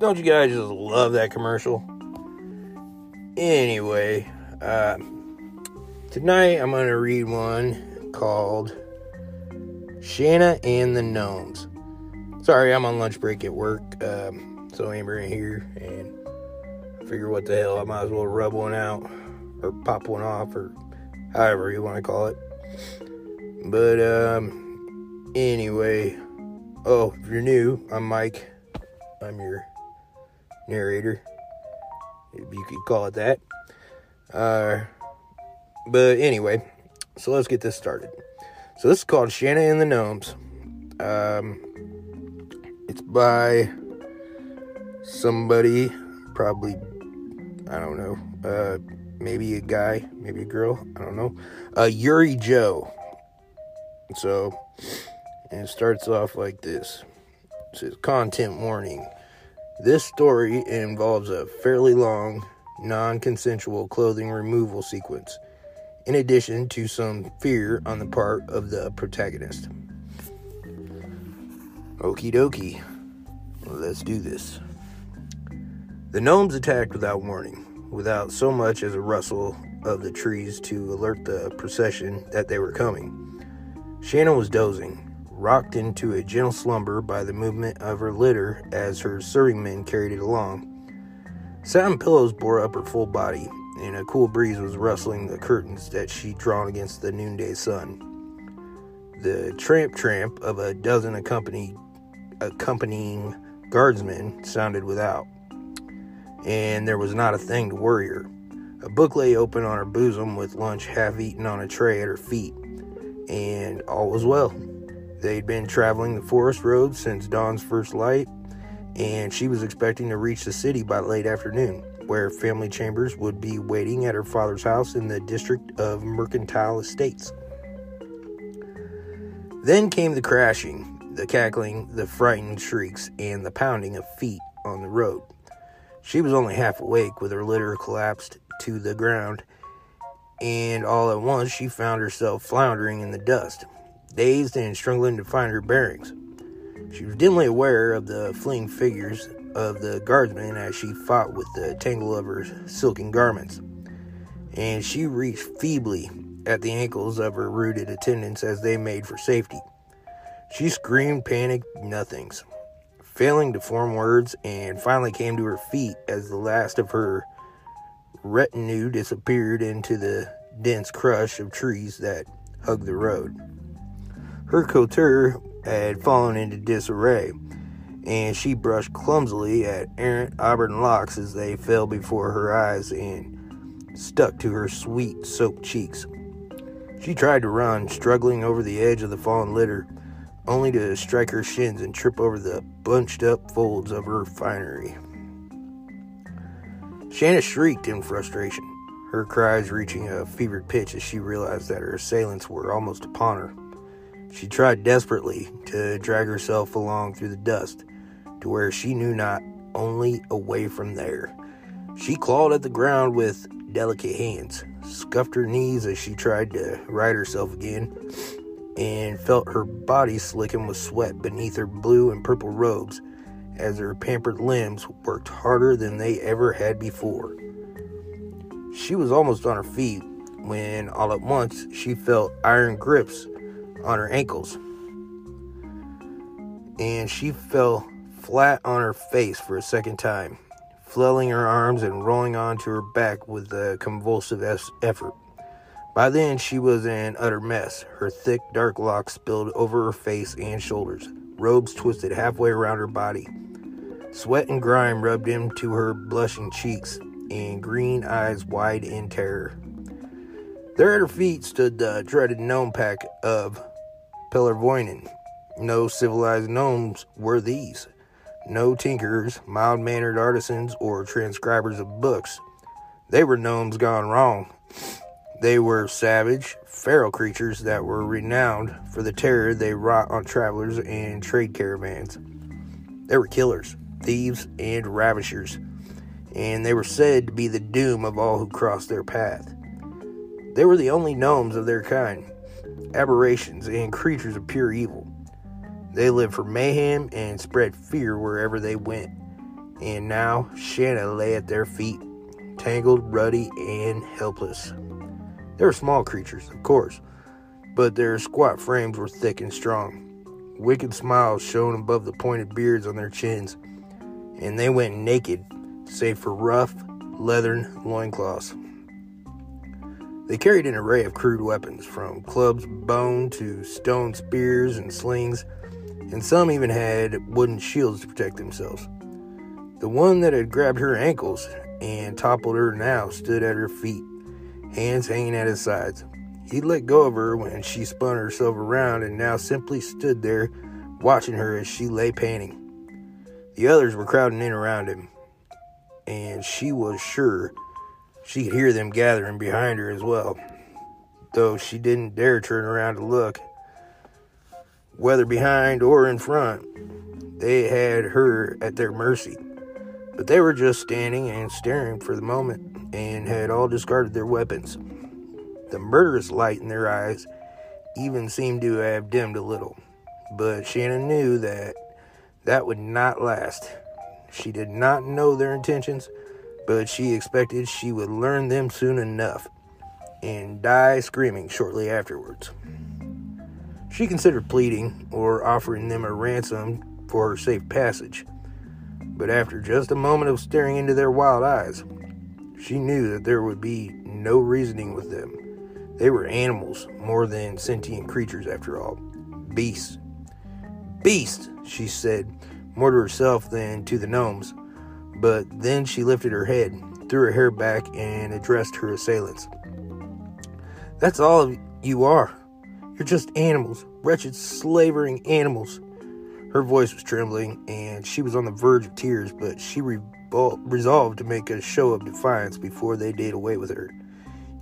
Don't you guys just love that commercial? Anyway, uh, tonight I'm going to read one called Shanna and the Gnomes. Sorry, I'm on lunch break at work, um, so Amber ain't here, and I figure what the hell, I might as well rub one out, or pop one off, or however you want to call it. But, um, anyway, oh, if you're new, I'm Mike. I'm your narrator, if you could call it that. Uh, but anyway, so let's get this started. So this is called Shanna and the Gnomes. Um, it's by somebody, probably, I don't know, uh, maybe a guy, maybe a girl, I don't know. Uh, Yuri Joe. So, and it starts off like this. It says content warning. This story involves a fairly long, non consensual clothing removal sequence, in addition to some fear on the part of the protagonist. Okie dokie, let's do this. The gnomes attacked without warning, without so much as a rustle of the trees to alert the procession that they were coming. Shanna was dozing, rocked into a gentle slumber by the movement of her litter as her serving men carried it along. Satin pillows bore up her full body, and a cool breeze was rustling the curtains that she'd drawn against the noonday sun. The tramp tramp of a dozen accompanying guardsmen sounded without, and there was not a thing to worry her. A book lay open on her bosom with lunch half eaten on a tray at her feet, and all was well. They'd been traveling the forest road since dawn's first light, and she was expecting to reach the city by late afternoon, where family chambers would be waiting at her father's house in the district of Mercantile Estates. Then came the crashing, the cackling, the frightened shrieks, and the pounding of feet on the road. She was only half awake with her litter collapsed to the ground, and all at once she found herself floundering in the dust, dazed and struggling to find her bearings. She was dimly aware of the fleeing figures of the guardsmen as she fought with the tangle of her silken garments, and she reached feebly at the ankles of her rooted attendants as they made for safety. She screamed panicked nothings, failing to form words, and finally came to her feet as the last of her retinue disappeared into the dense crush of trees that hugged the road. Her couture had fallen into disarray, and she brushed clumsily at errant auburn locks as they fell before her eyes and stuck to her sweet, soaked cheeks. She tried to run, struggling over the edge of the fallen litter, only to strike her shins and trip over the bunched up folds of her finery. Shanna shrieked in frustration, her cries reaching a fevered pitch as she realized that her assailants were almost upon her. She tried desperately to drag herself along through the dust to where she knew not only away from there. She clawed at the ground with delicate hands, scuffed her knees as she tried to right herself again, and felt her body slicken with sweat beneath her blue and purple robes as her pampered limbs worked harder than they ever had before. She was almost on her feet when all at once she felt iron grips on her ankles and she fell flat on her face for a second time, flailing her arms and rolling onto her back with a convulsive effort. By then, she was an utter mess. Her thick, dark locks spilled over her face and shoulders, robes twisted halfway around her body. Sweat and grime rubbed into her blushing cheeks, and green eyes wide in terror. There at her feet stood the dreaded gnome pack of Pellervoinen. No civilized gnomes were these. No tinkers, mild mannered artisans, or transcribers of books. They were gnomes gone wrong. They were savage, feral creatures that were renowned for the terror they wrought on travelers and trade caravans. They were killers, thieves, and ravishers, and they were said to be the doom of all who crossed their path. They were the only gnomes of their kind, aberrations and creatures of pure evil. They lived for mayhem and spread fear wherever they went, and now Shanna lay at their feet, tangled, ruddy, and helpless. They were small creatures, of course, but their squat frames were thick and strong. Wicked smiles shone above the pointed beards on their chins, and they went naked, save for rough, leathern loincloths. They carried an array of crude weapons, from clubs bone to stone spears and slings, and some even had wooden shields to protect themselves. The one that had grabbed her ankles and toppled her now stood at her feet, hands hanging at his sides. He let go of her when she spun herself around and now simply stood there watching her as she lay panting. The others were crowding in around him, and she was sure she could hear them gathering behind her as well, though she didn't dare turn around to look. Whether behind or in front, they had her at their mercy. But they were just standing and staring for the moment and had all discarded their weapons. The murderous light in their eyes even seemed to have dimmed a little, but Shanna knew that that would not last. She did not know their intentions, but she expected she would learn them soon enough and die screaming shortly afterwards. She considered pleading or offering them a ransom for her safe passage, but after just a moment of staring into their wild eyes, she knew that there would be no reasoning with them. They were animals more than sentient creatures, after all. Beasts. Beasts, she said, more to herself than to the gnomes. But then she lifted her head, threw her hair back, and addressed her assailants. That's all you are. You're just animals, wretched, slavering animals. Her voice was trembling, and she was on the verge of tears, but she revol- resolved to make a show of defiance before they did away with her.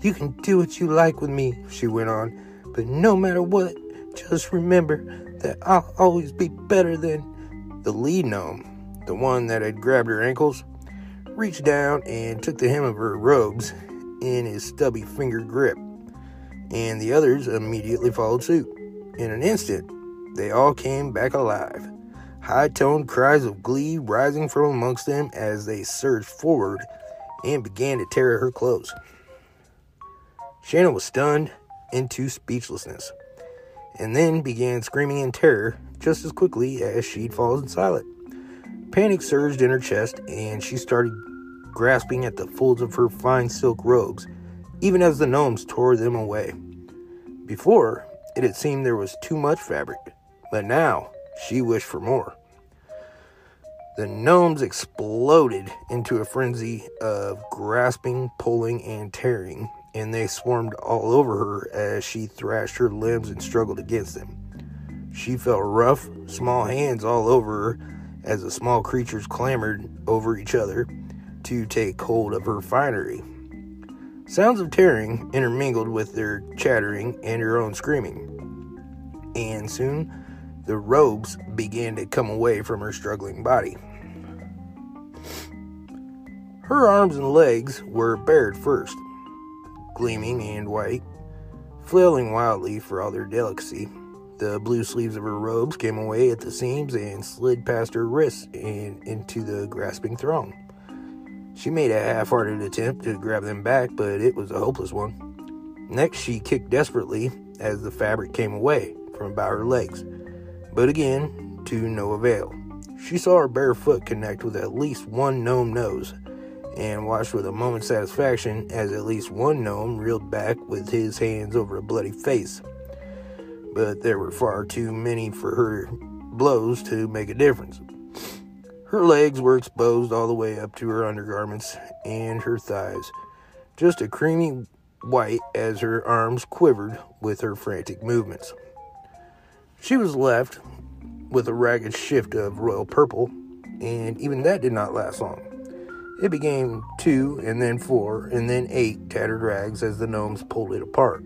You can do what you like with me, she went on, but no matter what, just remember that I'll always be better than the lead gnome, the one that had grabbed her ankles, reached down and took the hem of her robes in his stubby finger grip, and the others immediately followed suit. In an instant, they all came back alive, high toned cries of glee rising from amongst them as they surged forward and began to tear at her clothes. Shanna was stunned into speechlessness, and then began screaming in terror just as quickly as she'd fallen silent. Panic surged in her chest, and she started grasping at the folds of her fine silk robes, even as the gnomes tore them away. Before, it had seemed there was too much fabric, but now she wished for more. The gnomes exploded into a frenzy of grasping, pulling, and tearing and they swarmed all over her as she thrashed her limbs and struggled against them. She felt rough, small hands all over her as the small creatures clamored over each other to take hold of her finery. Sounds of tearing intermingled with their chattering and her own screaming, and soon the robes began to come away from her struggling body. Her arms and legs were bared first, gleaming and white, flailing wildly for all their delicacy. The blue sleeves of her robes came away at the seams and slid past her wrists and into the grasping throng. She made a half hearted attempt to grab them back, but it was a hopeless one. Next, she kicked desperately as the fabric came away from about her legs, but again, to no avail. She saw her bare foot connect with at least one gnome nose and watched with a moment's satisfaction as at least one gnome reeled back with his hands over a bloody face. But there were far too many for her blows to make a difference. Her legs were exposed all the way up to her undergarments and her thighs, just a creamy white as her arms quivered with her frantic movements. She was left with a ragged shift of royal purple, and even that did not last long. It became two, and then four, and then eight tattered rags as the gnomes pulled it apart.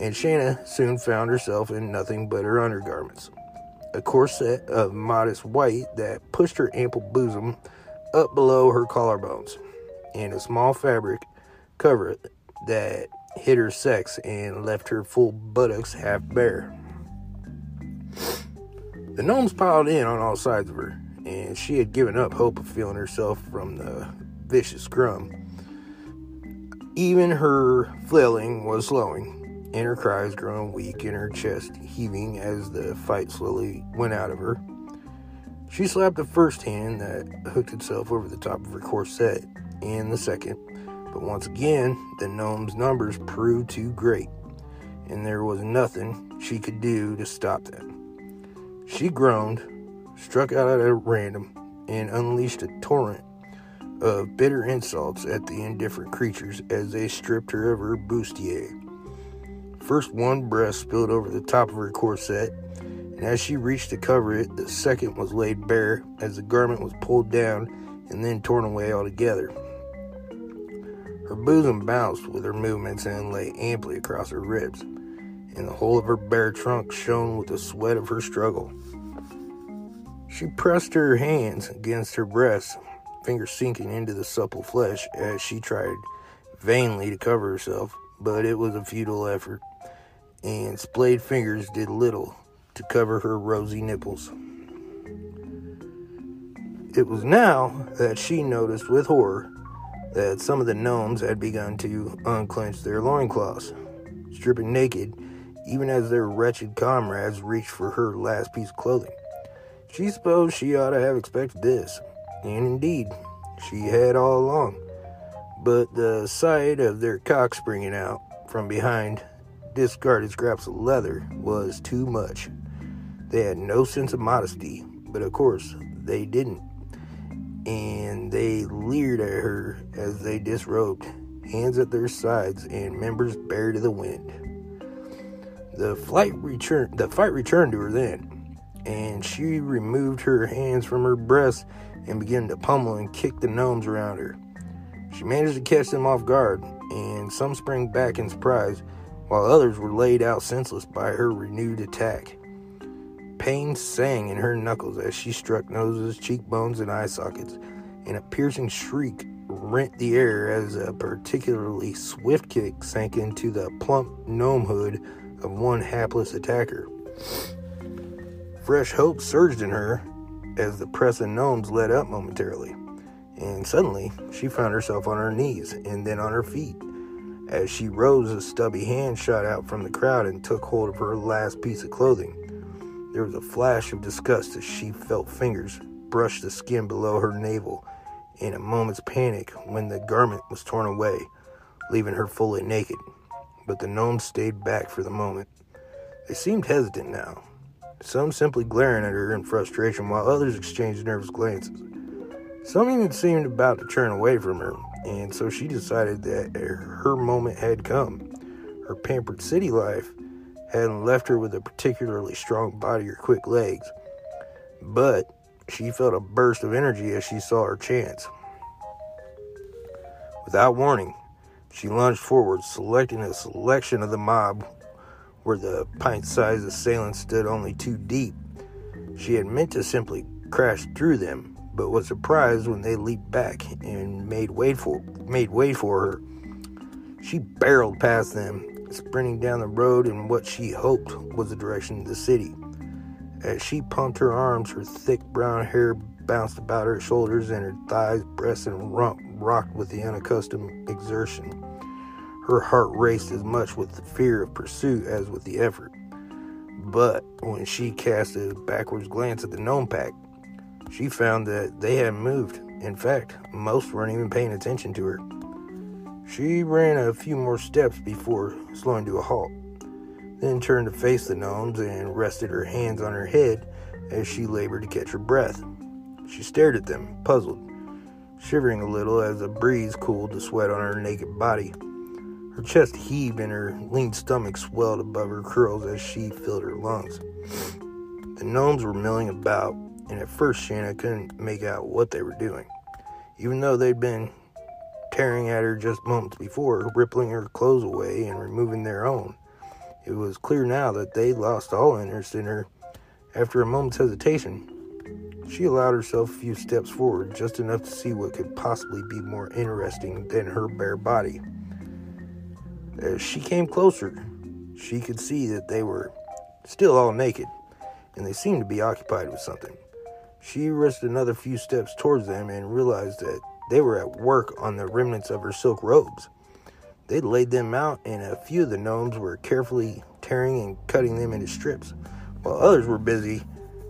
And Shanna soon found herself in nothing but her undergarments. A corset of modest white that pushed her ample bosom up below her collarbones, and a small fabric cover that hid her sex and left her full buttocks half bare. The gnomes piled in on all sides of her, and she had given up hope of feeling herself from the vicious scrum. Even her flailing was slowing, and her cries growing weak and her chest heaving as the fight slowly went out of her. She slapped the first hand that hooked itself over the top of her corset, and the second, but once again, the gnome's numbers proved too great, and there was nothing she could do to stop them. She groaned, struck out at random, and unleashed a torrent of bitter insults at the indifferent creatures as they stripped her of her bustier. First, one breast spilled over the top of her corset, and as she reached to cover it, the second was laid bare as the garment was pulled down and then torn away altogether. Her bosom bounced with her movements and lay amply across her ribs, and the whole of her bare trunk shone with the sweat of her struggle. She pressed her hands against her breast, fingers sinking into the supple flesh as she tried vainly to cover herself, but it was a futile effort, and splayed fingers did little to cover her rosy nipples. It was now that she noticed with horror that some of the gnomes had begun to unclench their loincloths, stripping naked, even as their wretched comrades reached for her last piece of clothing. She supposed she ought to have expected this, and indeed, she had all along. But the sight of their cock springing out from behind discarded scraps of leather was too much. They had no sense of modesty, but of course they didn't. And they leered at her as they disrobed, hands at their sides and members bare to the wind. The flight returned the fight returned to her then, and she removed her hands from her breast and began to pummel and kick the gnomes around her. She managed to catch them off guard, and some sprang back in surprise, while others were laid out senseless by her renewed attack. Pain sang in her knuckles as she struck noses, cheekbones, and eye sockets, and a piercing shriek rent the air as a particularly swift kick sank into the plump gnome hood of one hapless attacker. Fresh hope surged in her as the pressing gnomes let up momentarily, and suddenly she found herself on her knees and then on her feet. As she rose, a stubby hand shot out from the crowd and took hold of her last piece of clothing. There was a flash of disgust as she felt fingers brush the skin below her navel, and a moment's panic when the garment was torn away, leaving her fully naked. But the gnomes stayed back for the moment. They seemed hesitant now, some simply glaring at her in frustration, while others exchanged nervous glances. Some even seemed about to turn away from her, and so she decided that her moment had come. Her pampered city life hadn't left her with a particularly strong body or quick legs, but she felt a burst of energy as she saw her chance. Without warning, she lunged forward, selecting a selection of the mob where the pint sized assailants stood only two deep. She had meant to simply crash through them, but was surprised when they leaped back and made way for made way for her. She barreled past them, sprinting down the road in what she hoped was the direction of the city. As she pumped her arms, her thick brown hair bounced about her shoulders, and her thighs, breasts, and rump rocked with the unaccustomed exertion. Her heart raced as much with the fear of pursuit as with the effort. But when she cast a backwards glance at the gnome pack, she found that they hadn't moved. In fact, most weren't even paying attention to her. She ran a few more steps before slowing to a halt, then turned to face the gnomes and rested her hands on her head as she labored to catch her breath. She stared at them, puzzled, shivering a little as a breeze cooled the sweat on her naked body. Her chest heaved and her lean stomach swelled above her curls as she filled her lungs. The gnomes were milling about, and at first Shanna couldn't make out what they were doing, even though they'd been tearing at her just moments before, rippling her clothes away and removing their own. It was clear now that they'd lost all interest in her. After a moment's hesitation, she allowed herself a few steps forward, just enough to see what could possibly be more interesting than her bare body. As she came closer, she could see that they were still all naked, and they seemed to be occupied with something. She risked another few steps towards them and realized that they were at work on the remnants of her silk robes. They'd laid them out, and a few of the gnomes were carefully tearing and cutting them into strips, while others were busy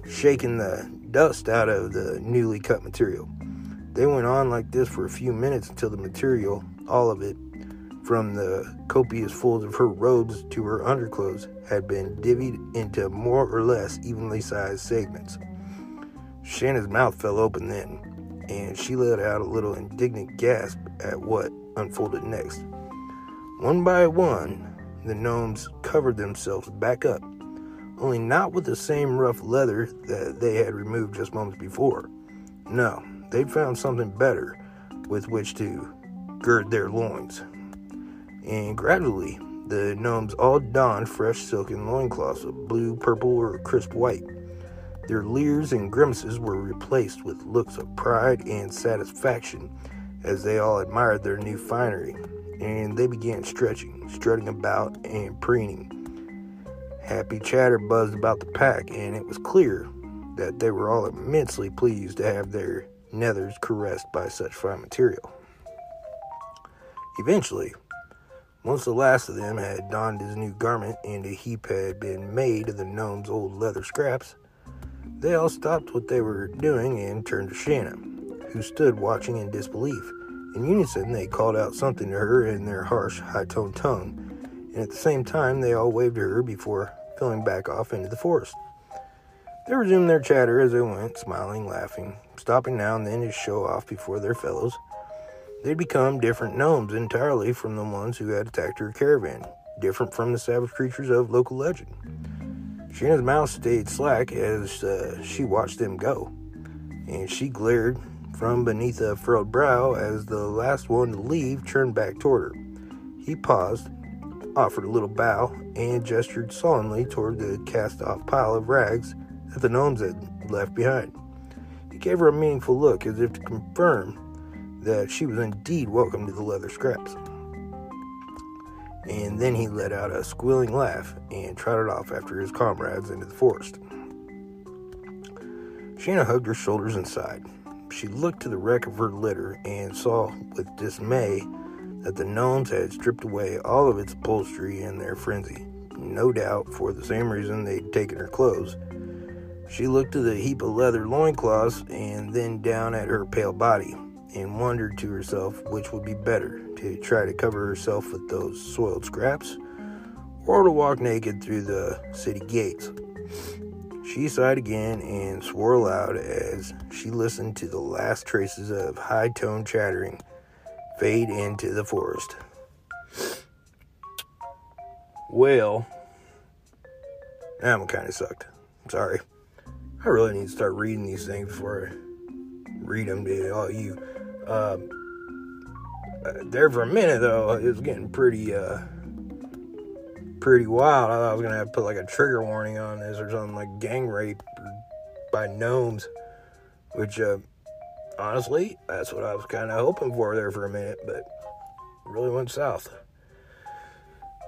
shaking the dust out of the newly cut material. They went on like this for a few minutes until the material, all of it, from the copious folds of her robes to her underclothes, had been divvied into more or less evenly sized segments. Shanna's mouth fell open then, and she let out a little indignant gasp at what unfolded next. One by one, the gnomes covered themselves back up, only not with the same rough leather that they had removed just moments before. No, they'd found something better with which to gird their loins. And gradually, the gnomes all donned fresh silken loincloths of blue, purple, or crisp white. Their leers and grimaces were replaced with looks of pride and satisfaction as they all admired their new finery, and they began stretching, strutting about, and preening. Happy chatter buzzed about the pack, and it was clear that they were all immensely pleased to have their nethers caressed by such fine material. Eventually, once the last of them had donned his new garment and a heap had been made of the gnome's old leather scraps, they all stopped what they were doing and turned to Shanna, who stood watching in disbelief. In unison, they called out something to her in their harsh, high toned tongue, and at the same time, they all waved to her before filling back off into the forest. They resumed their chatter as they went, smiling, laughing, stopping now and then to show off before their fellows. They'd become different gnomes entirely from the ones who had attacked her caravan, different from the savage creatures of local legend. Sheena's mouth stayed slack as uh, she watched them go, and she glared from beneath a furrowed brow as the last one to leave turned back toward her. He paused, offered a little bow, and gestured solemnly toward the cast off pile of rags that the gnomes had left behind. He gave her a meaningful look as if to confirm that she was indeed welcome to the leather scraps. And then he let out a squealing laugh and trotted off after his comrades into the forest. Shanna hugged her shoulders and sighed. She looked to the wreck of her litter and saw with dismay that the gnomes had stripped away all of its upholstery in their frenzy, no doubt for the same reason they'd taken her clothes. She looked to the heap of leather loincloths and then down at her pale body and wondered to herself which would be better to try to cover herself with those soiled scraps or to walk naked through the city gates. She sighed again and swore aloud as she listened to the last traces of high toned chattering fade into the forest. Well, that one kind of sucked. Sorry. I really need to start reading these things before I read them to all you. Um, there for a minute though, it was getting pretty, uh, pretty wild. I thought I was gonna have to put like a trigger warning on this or something like gang rape by gnomes, which uh, honestly, that's what I was kind of hoping for there for a minute, but really went south.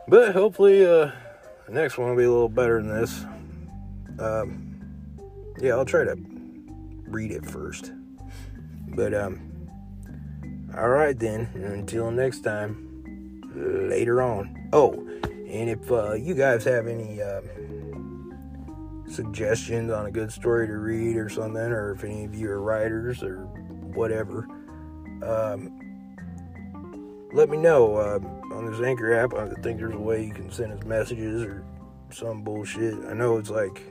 But hopefully, uh, the next one will be a little better than this. Um, yeah, I'll try to read it first. But, um, all right then, until next time, later on. Oh, and if uh, you guys have any, uh, suggestions on a good story to read or something, or if any of you are writers or whatever, um, let me know uh, on this Anchor app. I think there's a way you can send us messages or some bullshit. I know it's like,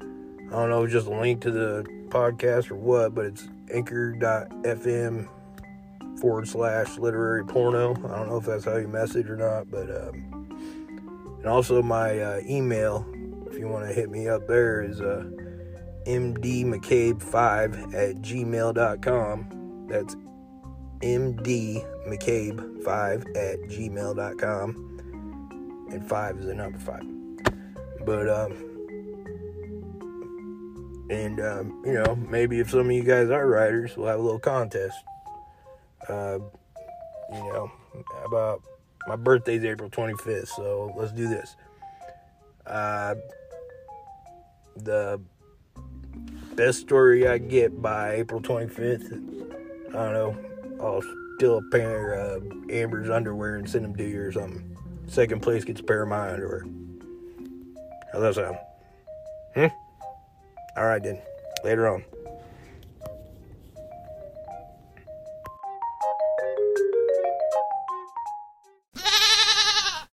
I don't know, just a link to the podcast or what, but it's anchor.fm forward slash literary porno. I don't know if that's how you message or not, but, um, and also my uh, email if you want to hit me up there, is uh, mdmccabe5 at gmail.com. That's mdmccabe5 at gmail.com. And 5 is the number 5. But, um, and, um, you know, maybe if some of you guys are writers, we'll have a little contest. Uh, you know, about my birthday's April 25th, so let's do this. Uh, the best story I get by April 25th. I don't know. I'll steal a pair of Amber's underwear and send them to you or something. Second place gets a pair of my underwear. How's that sound? Hmm? Alright then. Later on.